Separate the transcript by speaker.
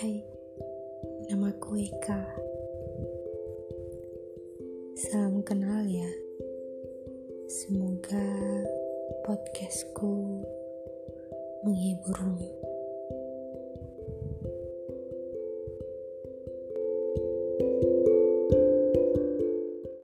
Speaker 1: Hai, nama namaku Eka. Salam kenal ya. Semoga podcastku menghiburmu.